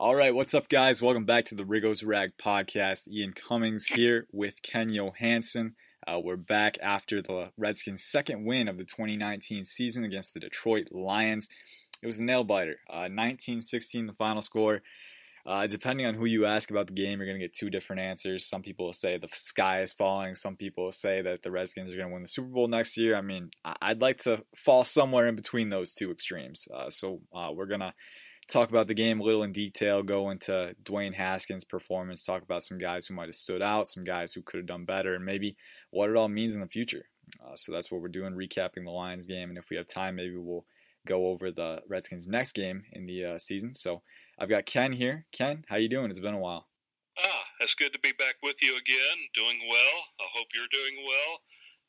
All right, what's up, guys? Welcome back to the Riggo's Rag podcast. Ian Cummings here with Ken Johannesen. Uh, we're back after the Redskins' second win of the 2019 season against the Detroit Lions. It was a nail biter. Uh, 19-16 the final score. Uh, depending on who you ask about the game, you're going to get two different answers. Some people say the sky is falling. Some people say that the Redskins are going to win the Super Bowl next year. I mean, I'd like to fall somewhere in between those two extremes. Uh, so uh, we're going to talk about the game a little in detail, go into Dwayne Haskins' performance, talk about some guys who might have stood out, some guys who could have done better, and maybe what it all means in the future. Uh, so that's what we're doing, recapping the Lions game. And if we have time, maybe we'll go over the Redskins' next game in the uh, season. So I've got Ken here. Ken, how you doing? It's been a while. Ah, it's good to be back with you again. Doing well. I hope you're doing well.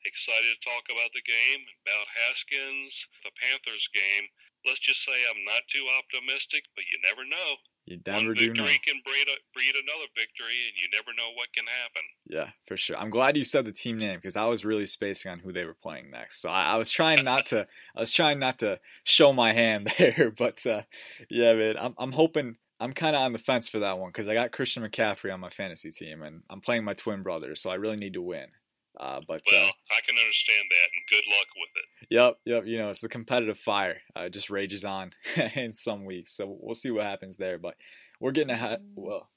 Excited to talk about the game, about Haskins, the Panthers game let's just say I'm not too optimistic, but you never know. You never One do victory know. can breed, a, breed another victory, and you never know what can happen. Yeah, for sure. I'm glad you said the team name because I was really spacing on who they were playing next. So I, I was trying not to. I was trying not to show my hand there, but uh, yeah, man. I'm I'm hoping. I'm kind of on the fence for that one because I got Christian McCaffrey on my fantasy team, and I'm playing my twin brother, so I really need to win. Uh, but well, uh, I can understand that, and good luck with it. Yep, yep. You know, it's a competitive fire. Uh, it just rages on in some weeks, so we'll see what happens there. But we're getting ahead. Well,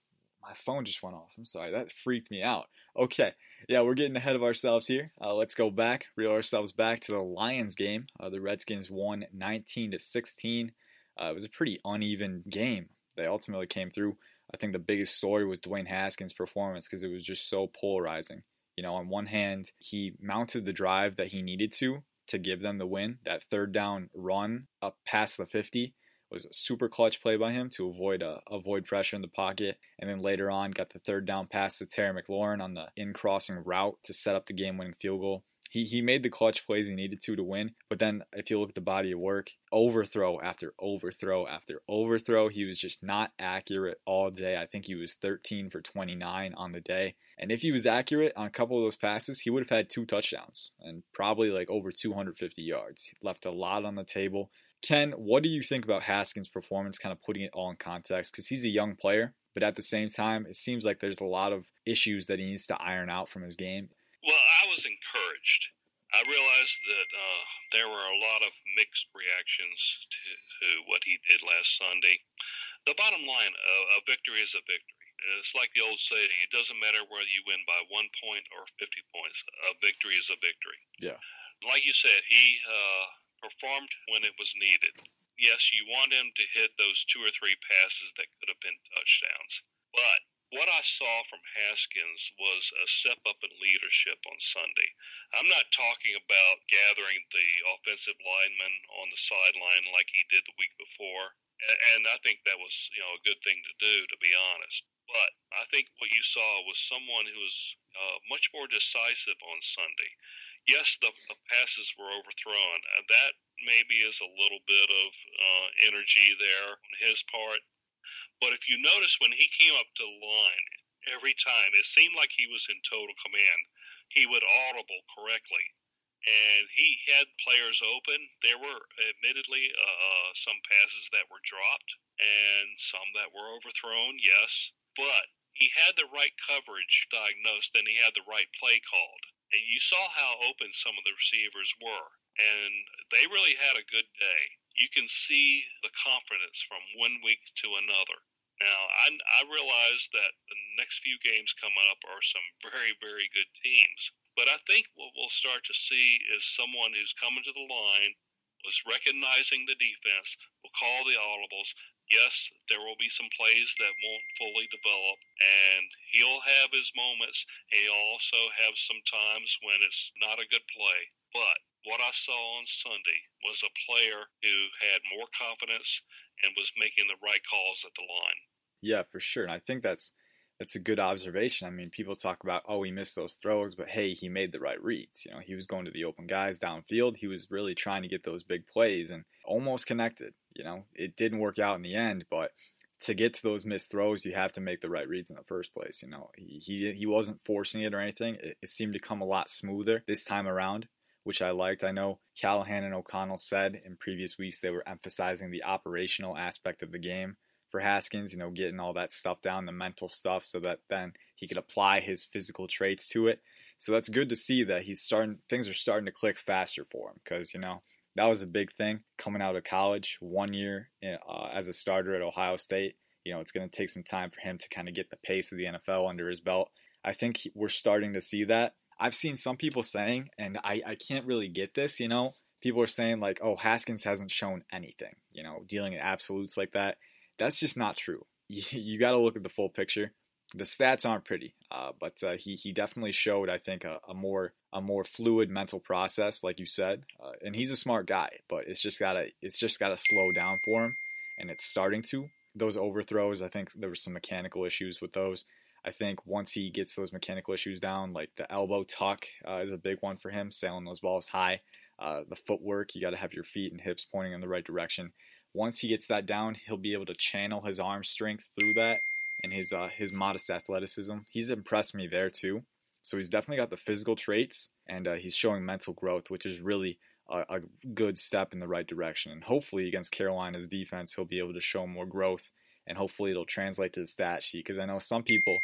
my phone just went off. I'm sorry, that freaked me out. Okay, yeah, we're getting ahead of ourselves here. Uh, let's go back, reel ourselves back to the Lions game. Uh, the Redskins won 19 to 16. Uh, it was a pretty uneven game. They ultimately came through. I think the biggest story was Dwayne Haskins' performance because it was just so polarizing. You know, on one hand, he mounted the drive that he needed to to give them the win. That third down run up past the 50 was a super clutch play by him to avoid uh, avoid pressure in the pocket. And then later on, got the third down pass to Terry McLaurin on the in crossing route to set up the game winning field goal. He, he made the clutch plays he needed to to win. But then, if you look at the body of work, overthrow after overthrow after overthrow, he was just not accurate all day. I think he was 13 for 29 on the day. And if he was accurate on a couple of those passes, he would have had two touchdowns and probably like over 250 yards. He left a lot on the table. Ken, what do you think about Haskins' performance, kind of putting it all in context? Because he's a young player, but at the same time, it seems like there's a lot of issues that he needs to iron out from his game. Well, I was encouraged. I realized that uh, there were a lot of mixed reactions to, to what he did last Sunday. The bottom line, uh, a victory is a victory. It's like the old saying: it doesn't matter whether you win by one point or fifty points. A victory is a victory. Yeah. Like you said, he uh, performed when it was needed. Yes, you want him to hit those two or three passes that could have been touchdowns, but what I saw from Haskins was a step up in leadership on Sunday. I'm not talking about gathering the offensive linemen on the sideline like he did the week before, and I think that was you know a good thing to do, to be honest. But I think what you saw was someone who was uh, much more decisive on Sunday. Yes, the, the passes were overthrown. that maybe is a little bit of uh, energy there on his part. But if you notice when he came up to the line, every time it seemed like he was in total command. He would audible correctly, and he had players open. There were admittedly uh, some passes that were dropped and some that were overthrown, yes, but he had the right coverage diagnosed and he had the right play called. And you saw how open some of the receivers were, and they really had a good day. You can see the confidence from one week to another. Now, I, I realize that the next few games coming up are some very, very good teams. But I think what we'll start to see is someone who's coming to the line, was recognizing the defense, will call the audibles. Yes, there will be some plays that won't fully develop, and he'll have his moments. He'll also have some times when it's not a good play. But what I saw on Sunday was a player who had more confidence and was making the right calls at the line. Yeah, for sure. And I think that's that's a good observation. I mean, people talk about, oh, he missed those throws, but hey, he made the right reads. You know, he was going to the open guys downfield. He was really trying to get those big plays and almost connected. You know, it didn't work out in the end, but to get to those missed throws, you have to make the right reads in the first place. You know, he he, he wasn't forcing it or anything. It, it seemed to come a lot smoother this time around, which I liked. I know Callahan and O'Connell said in previous weeks they were emphasizing the operational aspect of the game for Haskins, you know, getting all that stuff down, the mental stuff, so that then he could apply his physical traits to it. So that's good to see that he's starting, things are starting to click faster for him because, you know, that was a big thing coming out of college, one year uh, as a starter at Ohio State. You know, it's going to take some time for him to kind of get the pace of the NFL under his belt. I think we're starting to see that. I've seen some people saying, and I, I can't really get this, you know, people are saying like, oh, Haskins hasn't shown anything, you know, dealing in absolutes like that. That's just not true. You, you got to look at the full picture. The stats aren't pretty, uh, but uh, he he definitely showed, I think, a, a, more a more fluid mental process, like you said. Uh, and he's a smart guy, but it's just gotta it's just gotta slow down for him, and it's starting to. Those overthrows, I think there were some mechanical issues with those. I think once he gets those mechanical issues down, like the elbow tuck uh, is a big one for him, sailing those balls high. Uh, the footwork, you got to have your feet and hips pointing in the right direction. Once he gets that down, he'll be able to channel his arm strength through that and his uh, his modest athleticism. He's impressed me there too. So he's definitely got the physical traits, and uh, he's showing mental growth, which is really a, a, good step in the right direction. And hopefully, against Carolina's defense, he'll be able to show more growth, and hopefully, it'll translate to the stat sheet. Because I know some people,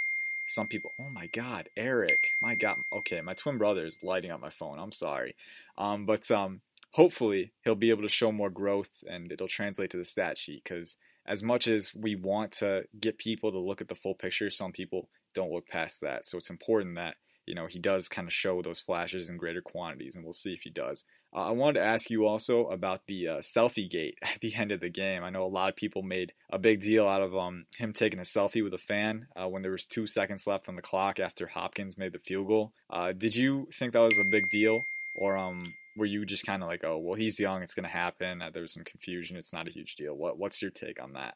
some people, oh my God, Eric, my God, okay, my twin brother is lighting up my phone. I'm sorry, um, but um, hopefully he'll be able to show more growth and it'll translate to the stat sheet because as much as we want to get people to look at the full picture some people don't look past that. So it's important that you know he does kind of show those flashes in greater quantities and we'll see if he does. Uh, i wanted to ask you also about the uh, selfie gate at the end of the game. I know a lot of people made a big deal out of um, him taking a selfie with a fan uh, when there was two seconds left on the clock after hopkins made the field goal. Uh, did you think that was a big deal? Or um were you just kind of like, oh, well, he's young, it's going to happen? Uh, there was some confusion. It's not a huge deal. What What's your take on that?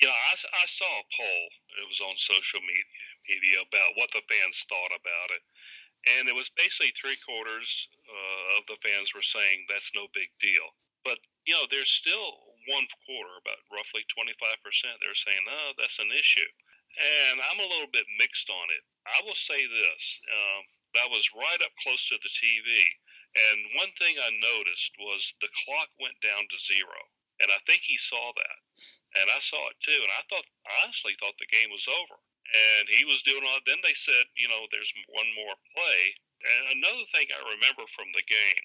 Yeah, I, I saw a poll. It was on social media, media about what the fans thought about it, and it was basically three quarters uh, of the fans were saying that's no big deal. But you know, there's still one quarter, about roughly 25 percent. They're saying, oh, that's an issue, and I'm a little bit mixed on it. I will say this: um, that was right up close to the TV and one thing I noticed was the clock went down to zero. And I think he saw that. And I saw it too. And I thought, honestly thought the game was over. And he was doing all, then they said, you know, there's one more play. And another thing I remember from the game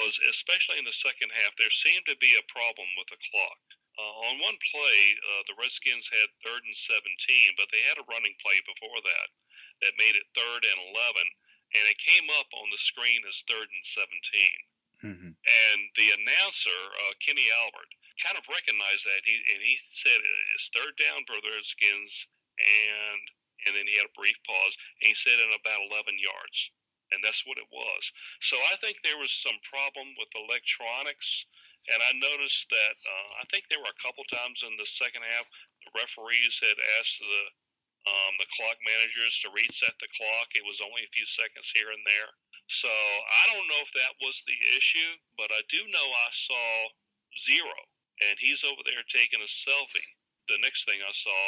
was, especially in the second half, there seemed to be a problem with the clock. Uh, on one play, uh, the Redskins had third and 17, but they had a running play before that that made it third and 11 and it came up on the screen as third and 17. Mm-hmm. And the announcer, uh, Kenny Albert, kind of recognized that. He and he said it's third down for the Redskins, and and then he had a brief pause, and he said in about 11 yards, and that's what it was. So I think there was some problem with electronics, and I noticed that uh, I think there were a couple times in the second half the referees had asked the um, the clock managers to reset the clock. It was only a few seconds here and there. So I don't know if that was the issue, but I do know I saw zero, and he's over there taking a selfie. The next thing I saw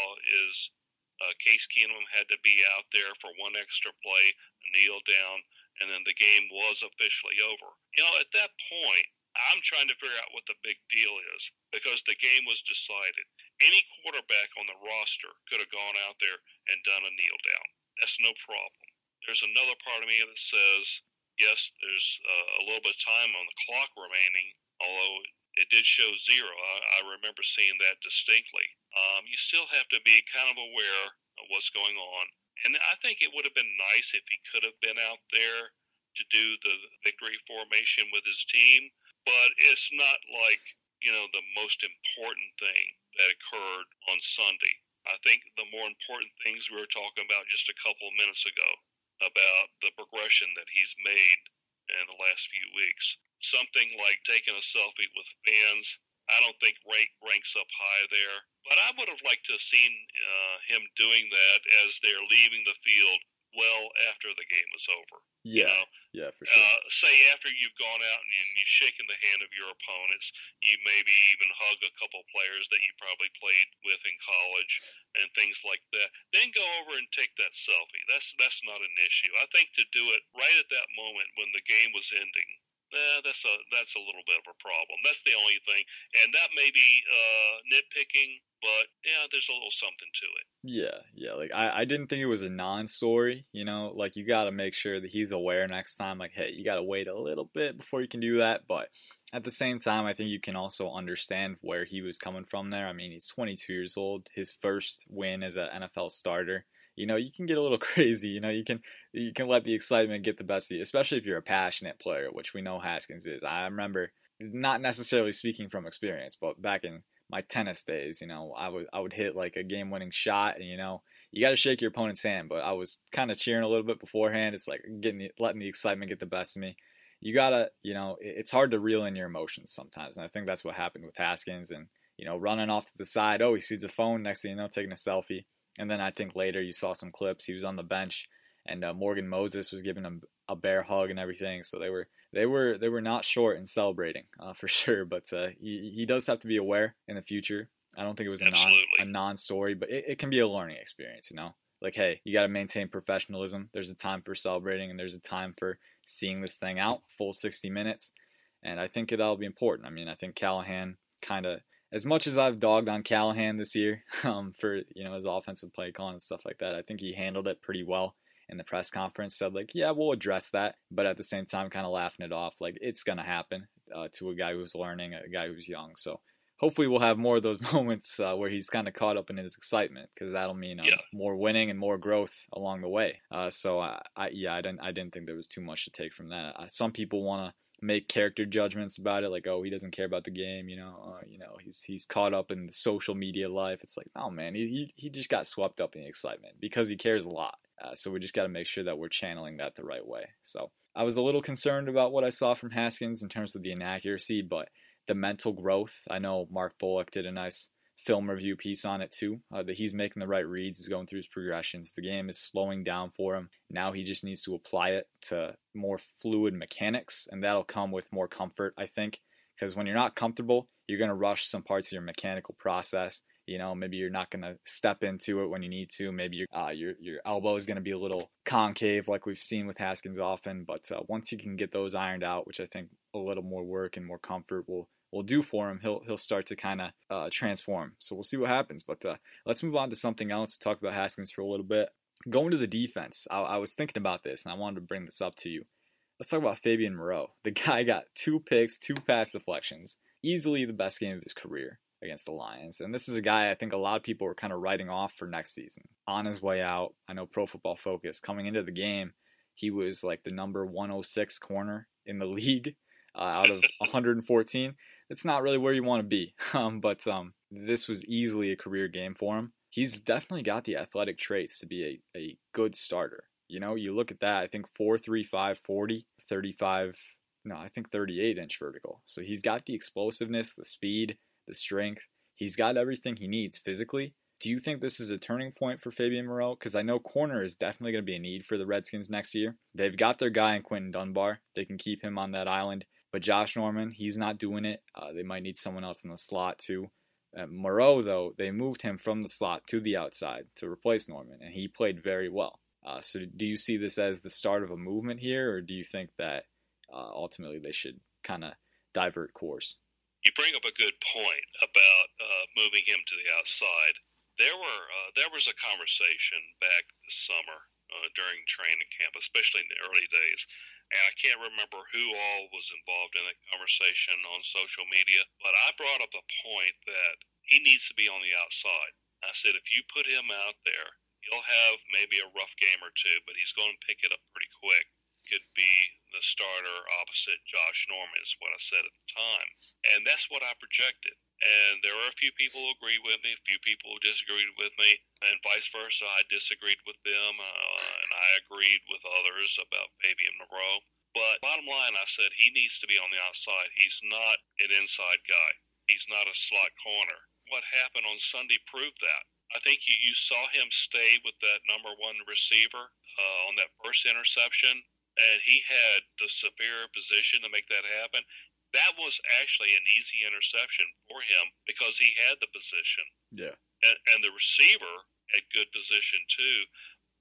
is uh, Case Keenum had to be out there for one extra play, kneel down, and then the game was officially over. You know, at that point, I'm trying to figure out what the big deal is because the game was decided. Any quarterback on the roster could have gone out there and done a kneel down. That's no problem. There's another part of me that says, yes, there's uh, a little bit of time on the clock remaining, although it did show zero. I, I remember seeing that distinctly. Um, you still have to be kind of aware of what's going on. And I think it would have been nice if he could have been out there to do the victory formation with his team but it's not like you know the most important thing that occurred on Sunday. I think the more important things we were talking about just a couple of minutes ago about the progression that he's made in the last few weeks. Something like taking a selfie with fans, I don't think rank, ranks up high there. But I would have liked to have seen uh, him doing that as they're leaving the field well after the game was over. Yeah. You know? Yeah, for sure. Uh, say after you've gone out and, you've shaken the hand of your opponents, you maybe even hug a couple players that you probably played with in college and things like that. Then go over and take that selfie. That's that's not an issue. I think to do it right at that moment when the game was ending, eh, that's a that's a little bit of a problem. That's the only thing, and that may be uh, nitpicking, but yeah, there's a little something to it. Yeah, yeah. Like I, I didn't think it was a non-story. You know, like you got to make sure that he's aware next time. Like, hey, you got to wait a little bit before you can do that. But at the same time, I think you can also understand where he was coming from there. I mean, he's 22 years old. His first win as an NFL starter. You know, you can get a little crazy. You know, you can you can let the excitement get the best of you, especially if you're a passionate player, which we know Haskins is. I remember not necessarily speaking from experience, but back in my tennis days, you know, I would I would hit like a game winning shot, and you know, you got to shake your opponent's hand. But I was kind of cheering a little bit beforehand. It's like getting the, letting the excitement get the best of me. You gotta, you know, it's hard to reel in your emotions sometimes, and I think that's what happened with Haskins. And you know, running off to the side, oh, he sees a phone. Next thing you know, taking a selfie. And then I think later you saw some clips. He was on the bench, and uh, Morgan Moses was giving him a bear hug and everything. So they were they were they were not short in celebrating uh, for sure. But uh, he he does have to be aware in the future. I don't think it was a non a non story, but it, it can be a learning experience. You know, like hey, you got to maintain professionalism. There's a time for celebrating, and there's a time for seeing this thing out full 60 minutes. And I think that'll be important. I mean, I think Callahan kind of as much as I've dogged on Callahan this year um, for you know his offensive play calling and stuff like that, I think he handled it pretty well in the press conference. Said like, yeah, we'll address that, but at the same time, kind of laughing it off, like it's gonna happen uh, to a guy who's learning, a guy who's young. So hopefully, we'll have more of those moments uh, where he's kind of caught up in his excitement because that'll mean uh, yeah. more winning and more growth along the way. Uh, so I, I, yeah, I didn't I didn't think there was too much to take from that. some people want to make character judgments about it, like oh he doesn't care about the game, you know, uh, you know he's he's caught up in the social media life. It's like oh man, he he, just got swept up in the excitement because he cares a lot. Uh, so we just got to make sure that we're channeling that the right way. So I was a little concerned about what I saw from Haskins in terms of the inaccuracy, but the mental growth. I know Mark Bullock did a nice film review piece on it too. Uh, that he's making the right reads, he's going through his progressions. The game is slowing down for him. Now he just needs to apply it to more fluid mechanics, and that'll come with more comfort, I think. Because when you're not comfortable, you're going to rush some parts of your mechanical process. You know, maybe you're not going to step into it when you need to. Maybe your uh, your your elbow is going to be a little concave, like we've seen with Haskins often. But uh, once you can get those ironed out, which I think a little more work and more comfort will will do for him, he'll he'll start to kind of uh, transform. So we'll see what happens. But uh, let's move on to something else. Talk about Haskins for a little bit. Going to the defense, I, I, was thinking about this and I wanted to bring this up to you. Let's talk about Fabian Moreau. The guy got two picks, two pass deflections, easily the best game of his career against the Lions. And this is a guy I think a lot of people were kind of writing off for next season. On his way out, I know Pro Football Focus coming into the game, he was like the number 106 corner in the league uh, out of 114 it's not really where you want to be. Um, but um, this was easily a career game for him. He's definitely got the athletic traits to be a, a good starter. You know, you look at that, I think 435, 40, 35, no, I think 38 inch vertical. So he's got the explosiveness, the speed, the strength. He's got everything he needs physically. Do you think this is a turning point for Fabian Moreau? Because I know corner is definitely going to be a need for the Redskins next year. They've got their guy in Quinton Dunbar. They can keep him on that island. But Josh Norman, he's not doing it. Uh, they might need someone else in the slot too. Uh, Moreau, though, they moved him from the slot to the outside to replace Norman, and he played very well. Uh, so, do you see this as the start of a movement here, or do you think that uh, ultimately they should kind of divert course? You bring up a good point about uh, moving him to the outside. There were uh, there was a conversation back this summer during training camp, especially in the early days, and I can't remember who all was involved in that conversation on social media, but I brought up a point that he needs to be on the outside. I said, if you put him out there, he'll have maybe a rough game or two, but he's going to pick it up pretty quick. Could be the starter opposite Josh Norman, is what I said at the time. And that's what I projected. And there are a few people who agree with me, a few people who disagreed with me, and vice versa. I disagreed with them, uh, agreed with others about Fabian Moreau. But bottom line, I said he needs to be on the outside. He's not an inside guy. He's not a slot corner. What happened on Sunday proved that. I think you, you saw him stay with that number one receiver uh, on that first interception, and he had the superior position to make that happen. That was actually an easy interception for him because he had the position. Yeah. And, and the receiver had good position too,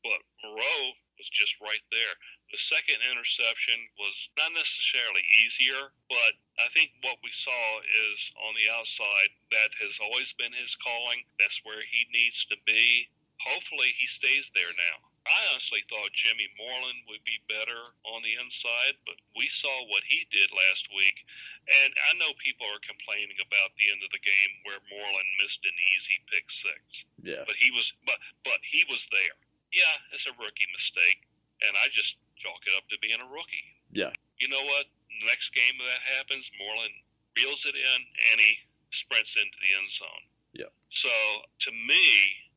but Moreau was just right there. The second interception was not necessarily easier, but I think what we saw is on the outside that has always been his calling. That's where he needs to be. Hopefully, he stays there now. I honestly thought Jimmy Moreland would be better on the inside, but we saw what he did last week. And I know people are complaining about the end of the game where Moreland missed an easy pick six. Yeah. But he was but but he was there. Yeah, it's a rookie mistake. And I just chalk it up to being a rookie. Yeah. You know what? Next game that happens, Moreland reels it in and he sprints into the end zone. Yeah. So to me,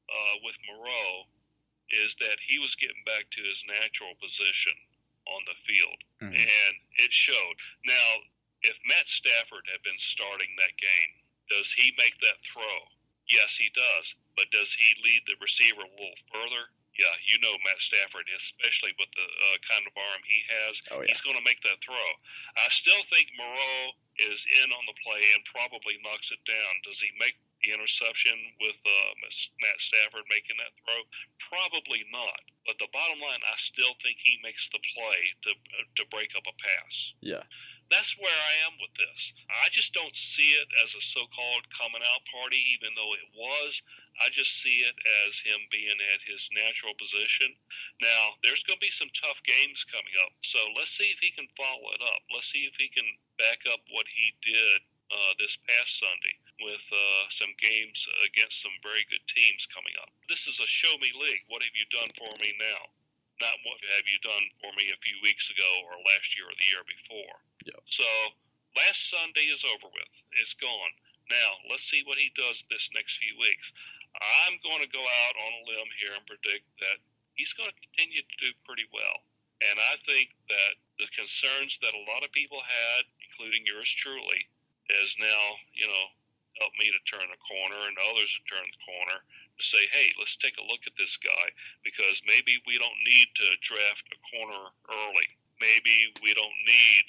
uh, with Moreau, is that he was getting back to his natural position on the field, Mhm. and it showed. Now, if Matt Stafford had been starting that game, does he make that throw? Yes, he does. But does he lead the receiver a little further? Yeah, you know Matt Stafford, especially with the uh, kind of arm he has, Oh, yeah. he's going to make that throw. I still think Moreau is in on the play and probably knocks it down. Does he make the interception with uh, Matt Stafford making that throw? Probably not. But the bottom line, I still think he makes the play to to break up a pass. Yeah. That's where I am with this. I just don't see it as a so-called coming out party, even though it was. I just see it as him being at his natural position. Now, there's going to be some tough games coming up, so let's see if he can follow it up. Let's see if he can back up what he did uh, this past Sunday with uh, some games against some very good teams coming up. This is a show me league. What have you done for me now? Not what have you done for me a few weeks ago or last year or the year before. Yep. So last Sunday is over with. It's gone. Now let's see what he does this next few weeks. I'm going to go out on a limb here and predict that he's going to continue to do pretty well. And I think that the concerns that a lot of people had, including yours truly, has now, you know, helped me to turn the corner and others to turn the corner to say, hey, let's take a look at this guy because maybe we don't need to draft a corner early. Maybe we don't need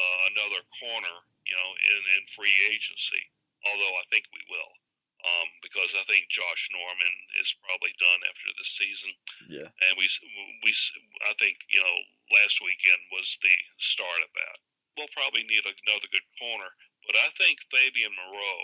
uh, another corner, you know, in, in free agency, although I think we will. Um, because I think Josh Norman is probably done after this season, Yeah. and we we I think you know last weekend was the start of that. We'll probably need another good corner, but I think Fabian Moreau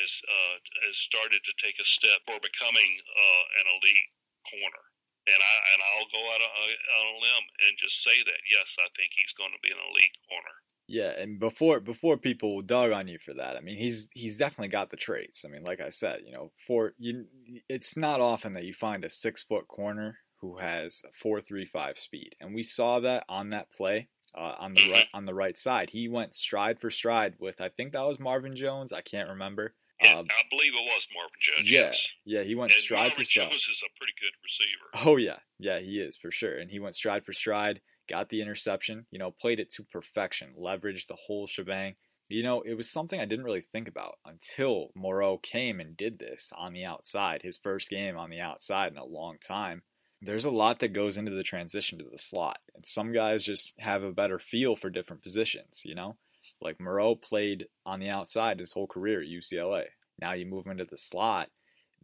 has uh, has started to take a step for becoming uh, an elite corner. And I and I'll go out on a, on a limb and just say that yes, I think he's going to be an elite corner. Yeah, and before before people dug on you for that, I mean he's he's definitely got the traits. I mean, like I said, you know, for you, it's not often that you find a six foot corner who has four three five speed, and we saw that on that play uh, on the right on the right side. He went stride for stride with I think that was Marvin Jones. I can't remember. Yeah, Uh, I believe it was Marvin Jones. yeah, Yes. yeah, he went And stride Marvin for stride. Jones is a pretty good receiver. Oh yeah, yeah, he is for sure. And he went stride for stride, got the interception. You know, played it to perfection, leveraged the whole shebang. You know, it was something I didn't really think about until Moreau came and did this on the outside, his first game on the outside in a long time. There's a lot that goes into the transition to the slot, and some guys just have a better feel for different positions. You know, like Moreau played on the outside his whole career at UCLA. Now you move him into the slot,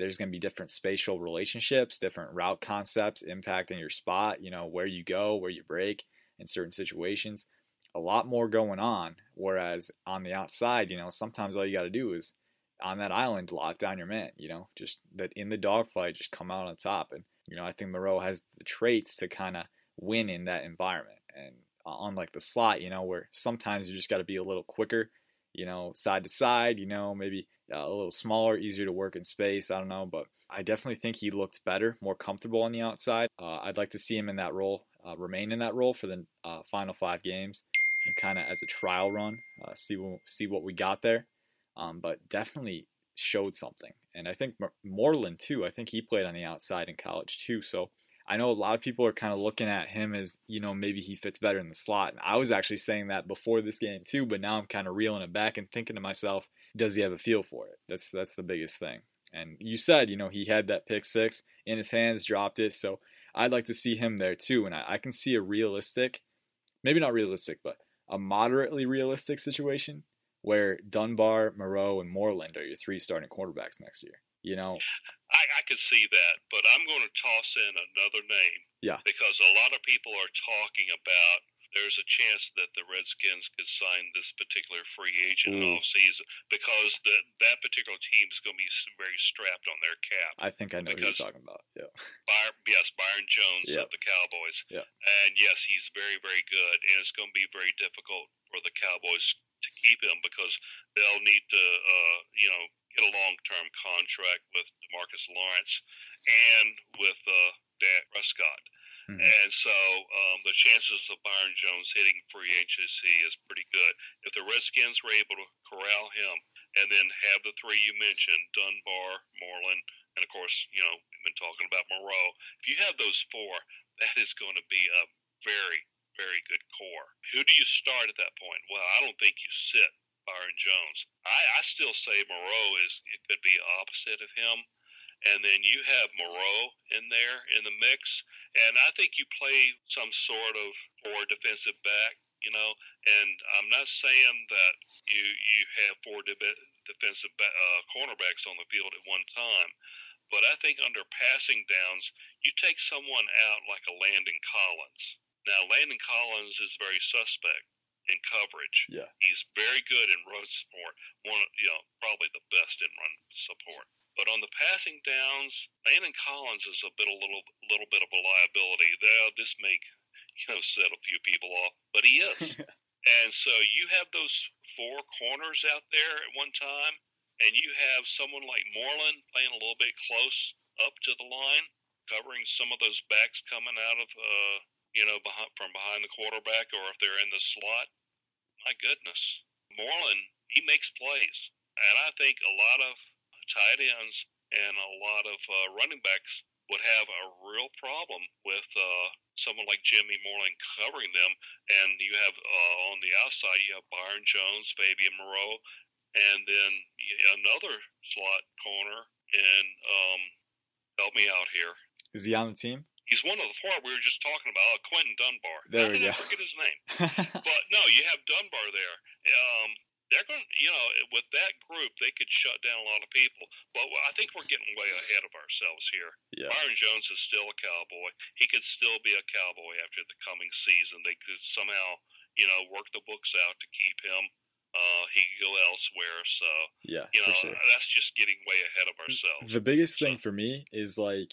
there's going to be different spatial relationships, different route concepts impacting your spot, you know, where you go, where you break in certain situations. A lot more going on. Whereas on the outside, you know, sometimes all you got to do is on that island, lock down your man, you know, just that in the dogfight, just come out on top. And, you know, I think Moreau has the traits to kind of win in that environment. And uh, unlike the slot, you know, where sometimes you just got to be a little quicker, you know, side to side, you know, maybe a little smaller, easier to work in space. I don't know, but I definitely think he looked better, more comfortable on the outside. Uh, I'd like to see him in that role, uh, remain in that role for the uh, final five games, and kind of as a trial run, uh, see what, see what we got there. Um, but definitely showed something, and I think Moreland too. I think he played on the outside in college too, so. I know a lot of people are kind of looking at him as, you know, maybe he fits better in the slot. And I was actually saying that before this game too, but now I'm kind of reeling it back and thinking to myself, does he have a feel for it? That's that's the biggest thing. And you said, you know, he had that pick six in his hands, dropped it. So I'd like to see him there too. And I, I can see a realistic, maybe not realistic, but a moderately realistic situation where Dunbar, Moreau, and Moreland are your three starting quarterbacks next year. You know, I, could see that, but I'm going to toss in another name. Yeah. Because a lot of people are talking about there's a chance that the Redskins could sign this particular free agent Ooh. off season because the, that particular team is going to be very strapped on their cap. I think I know who you're talking about. Yeah. Byron, yes, Byron Jones Yep. of the Cowboys. Yeah. And yes, he's very, very good, and it's going to be very difficult for the Cowboys to keep him because they'll need to, uh, you know, get a long-term contract with Demarcus Lawrence and with uh, Dak Prescott. Mhm. And so um, the chances of Byron Jones hitting free agency is pretty good. If the Redskins were able to corral him and then have the three you mentioned, Dunbar, Moreland, and of course, you know, we've been talking about Moreau. If you have those four, that is going to be a very, very good core. Who do you start at that point? Well, I don't think you sit Byron Jones. I, I still say Moreau is it could be opposite of him. And then you have Moreau in there in the mix, and I think you play some sort of four defensive back, you know. And I'm not saying that you you have four de- defensive ba- uh, cornerbacks on the field at one time, but I think under passing downs, you take someone out like a Landon Collins. Now, Landon Collins is very suspect in coverage. Yeah. He's very good in run support. One, you know, probably the best in run support. But on the passing downs, Landon Collins is a bit a little little bit of a liability. There, this may you know set a few people off, but he is. and so you have those four corners out there at one time, and you have someone like Moreland playing a little bit close up to the line, covering some of those backs coming out of uh, you know behind, from behind the quarterback, or if they're in the slot. My goodness, Moreland he makes plays, and I think a lot of tight ends and a lot of uh, running backs would have a real problem with uh, someone like Jimmy Moreland covering them. And you have uh, on the outside, you have Byron Jones, Fabian Moreau, and then another slot corner. And um, help me out here. Is he on the team? He's one of the four we were just talking about, uh, Quinton Dunbar. There we did I go. forget his name? But no, you have Dunbar there. Um, they're going, you know, with that group, they could shut down a lot of people. But I think we're getting way ahead of ourselves here. yeah. Byron Jones is still a cowboy. He could still be a cowboy after the coming season. They could somehow, you know, work the books out to keep him. Uh, he could go elsewhere. So, Yeah. you know, sure. that's just getting way ahead of ourselves. The biggest So- thing for me is like,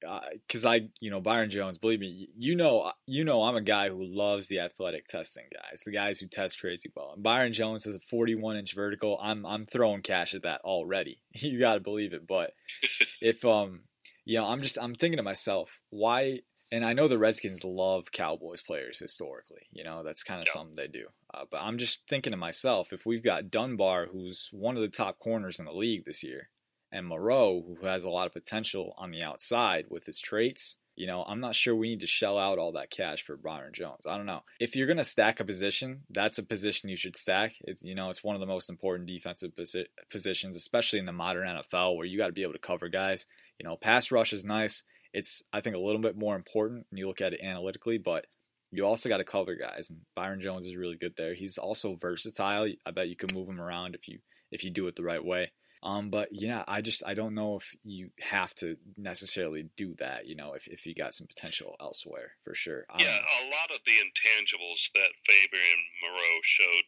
because I, you know, Byron Jones. Believe me, you know, you know, I'm a guy who loves the athletic testing guys, the guys who test crazy well. And Byron Jones has a 41 inch vertical. I'm, I'm throwing cash at that already. You got to believe it. But if, um, you know, I'm just, I'm thinking to myself, why? And I know the Redskins love Cowboys players historically. You know, that's kind of Yeah. something they do. Uh, but I'm just thinking to myself, if we've got Dunbar, who's one of the top corners in the league this year, and Moreau, who has a lot of potential on the outside with his traits, you know, I'm not sure we need to shell out all that cash for Byron Jones. I don't know. If you're going to stack a position, that's a position you should stack. It's, you know, it's one of the most important defensive posi- positions, especially in the modern NFL, where you got to be able to cover guys. You know, pass rush is nice. It's, I think, a little bit more important when you look at it analytically, but you also got to cover guys, and Byron Jones is really good there. He's also versatile. I bet you can move him around if you if you do it the right way. Um, but yeah, I just I don't know if you have to necessarily do that. You know, if if you got some potential elsewhere for sure. Don't Yeah, a lot of the intangibles that Fabian Moreau showed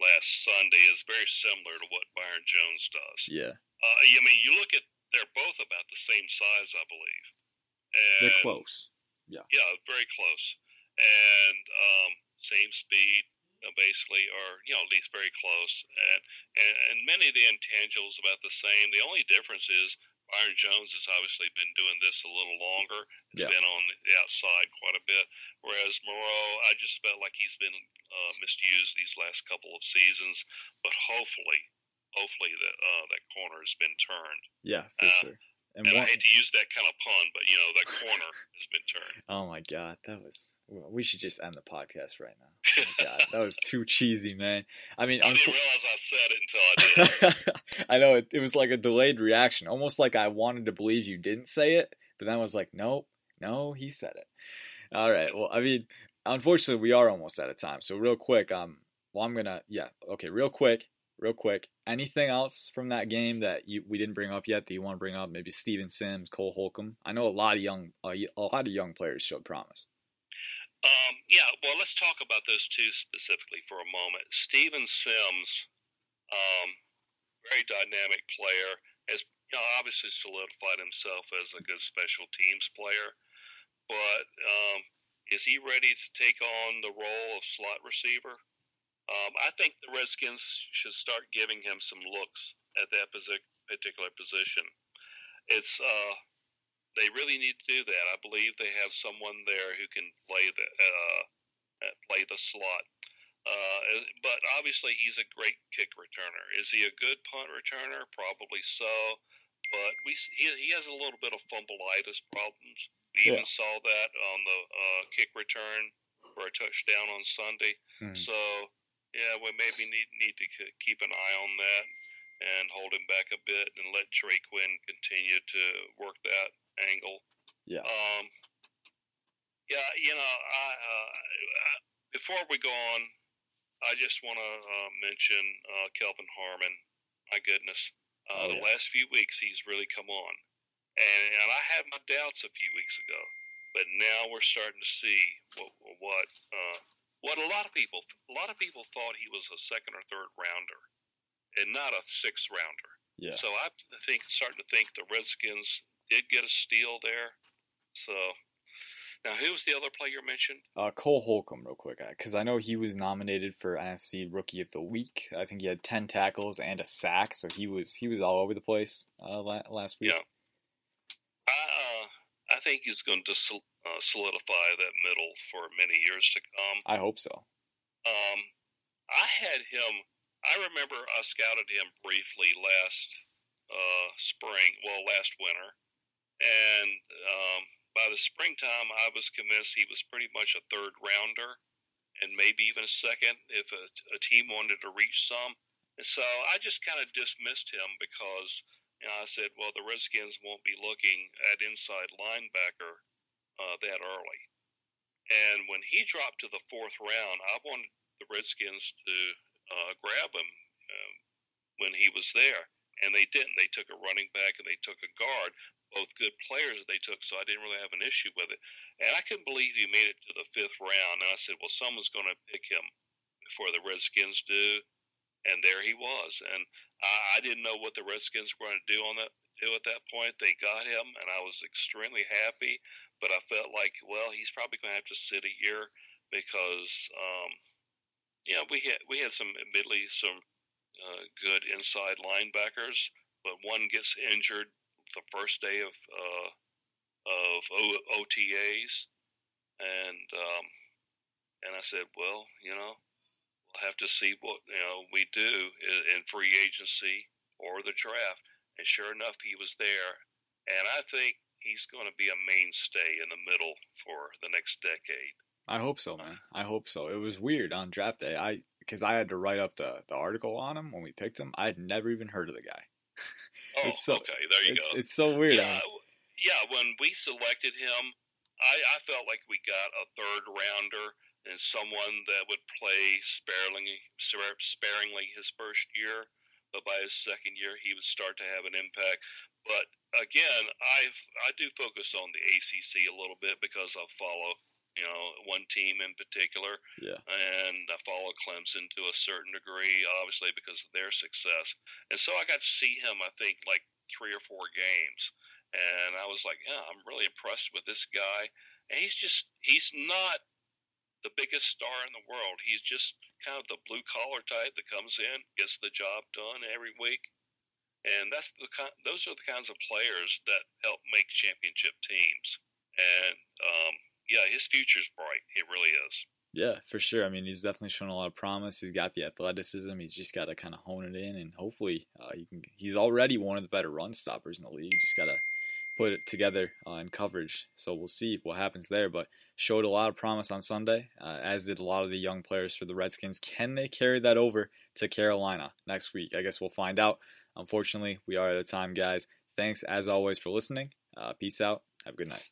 last Sunday is very similar to what Byron Jones does. yeah, Uh, I mean, you look at they're both about the same size, I believe. And, they're close. Yeah, Yeah, very close, and um, same speed, basically, or you know, at least very close. And, and and many of the intangibles about the same. The only difference is Byron Jones has obviously been doing this a little longer. He's Yeah. been on the outside quite a bit, whereas Moreau, I just felt like he's been uh, misused these last couple of seasons. But hopefully, hopefully that uh, that corner has been turned. Yeah, for Uh, sure. And And I hate to use that kind of pun, but you know that corner has been turned. oh my god, that was. well, We should just end the podcast right now. Oh god, that was too cheesy, man. I mean, I didn't realize I said it until I did. I know it, it was like a delayed reaction, almost like I wanted to believe you didn't say it, but then I was like, nope, no, he said it. All right. Well, I mean, unfortunately, we are almost out of time. So real quick, um, well, I'm gonna, yeah, okay, real quick. Real quick, anything else from that game that you we didn't bring up yet that you want to bring up? Maybe Steven Sims, Cole Holcomb. I know a lot of young a lot of young players showed promise. Um, yeah, well, let's talk about those two specifically for a moment. Steven Sims, um, very dynamic player, has you know, obviously solidified himself as a good special teams player. But um, is he ready to take on the role of slot receiver? Um, I think the Redskins should start giving him some looks at that particular position. It's uh, they really need to do that. I believe they have someone there who can play the uh, play the slot. Uh, but obviously, he's a great kick returner. Is he a good punt returner? Probably so. But we he, he has a little bit of fumbleitis problems. We yeah. even saw that on the uh, kick return for a touchdown on Sunday. Mm. So, yeah, we maybe need need to keep an eye on that and hold him back a bit and let Trey Quinn continue to work that angle. Yeah. Um, yeah, you know, I, uh, before we go on, I just want to uh, mention uh, Kelvin Harmon. My goodness, uh, oh, yeah. the last few weeks he's really come on and, and I had my doubts a few weeks ago, but now we're starting to see what what uh, what a lot of people a lot of people thought he was a second or third rounder, and not a sixth rounder. Yeah. So I think starting to think the Redskins did get a steal there. So now, who was the other player mentioned? Uh, Cole Holcomb, real quick, because I know he was nominated for NFC Rookie of the Week. I think he had ten tackles and a sack, so he was he was all over the place uh, last week. Yeah, I, uh, I think he's going to uh, solidify that middle for many years to come. I hope so. Um, I had him. I remember I scouted him briefly last uh, spring, well, last winter, and um, by the springtime, I was convinced he was pretty much a third rounder, and maybe even a second if a, a team wanted to reach some. And so I just kind of dismissed him because and I said, well, the Redskins won't be looking at inside linebacker uh, that early. And when he dropped to the fourth round, I wanted the Redskins to uh, grab him um, when he was there. And they didn't. They took a running back and they took a guard, both good players that they took, so I didn't really have an issue with it. And I couldn't believe he made it to the fifth round. And I said, well, someone's going to pick him before the Redskins do and there he was. And I, I didn't know what the Redskins were going to do on that do at that point. They got him, and I was extremely happy. But I felt like, well, he's probably going to have to sit a year because, um, yeah, we had we had some admittedly some uh, good inside linebackers, but one gets injured the first day of uh, of o- OTAs, and um, and I said, well, you know, we'll have to see what you know we do in free agency or the draft. And sure enough, he was there, and I think he's going to be a mainstay in the middle for the next decade. I hope so, man. I hope so. It was weird on draft day. I because I had to write up the, the article on him when we picked him. I had never even heard of the guy. oh, so, okay. There you it's, go. It's so weird. Yeah, yeah. When we selected him, I, I felt like we got a third rounder and someone that would play sparingly, sparingly his first year, but by his second year he would start to have an impact. But again, I I do focus on the ACC a little bit because I follow you know one team in particular, yeah, and I follow Clemson to a certain degree, obviously because of their success. And so I got to see him, I think, like three or four games, and I was like, yeah, I'm really impressed with this guy. And he's just he's not the biggest star in the world. He's just kind of the blue collar type that comes in, gets the job done every week, and that's the those are the kinds of players that help make championship teams. And um, yeah, his future's bright. It really is. Yeah, for sure. I mean, he's definitely shown a lot of promise. He's got the athleticism. He's just got to kind of hone it in, and hopefully, uh, he can. He's already one of the better run stoppers in the league. Just got to put it together uh, in coverage. So we'll see what happens there. But showed a lot of promise on Sunday, uh, as did a lot of the young players for the Redskins. Can they carry that over to Carolina next week? I guess we'll find out. Unfortunately, we are out of time, guys. Thanks as always for listening. Uh, peace out. Have a good night.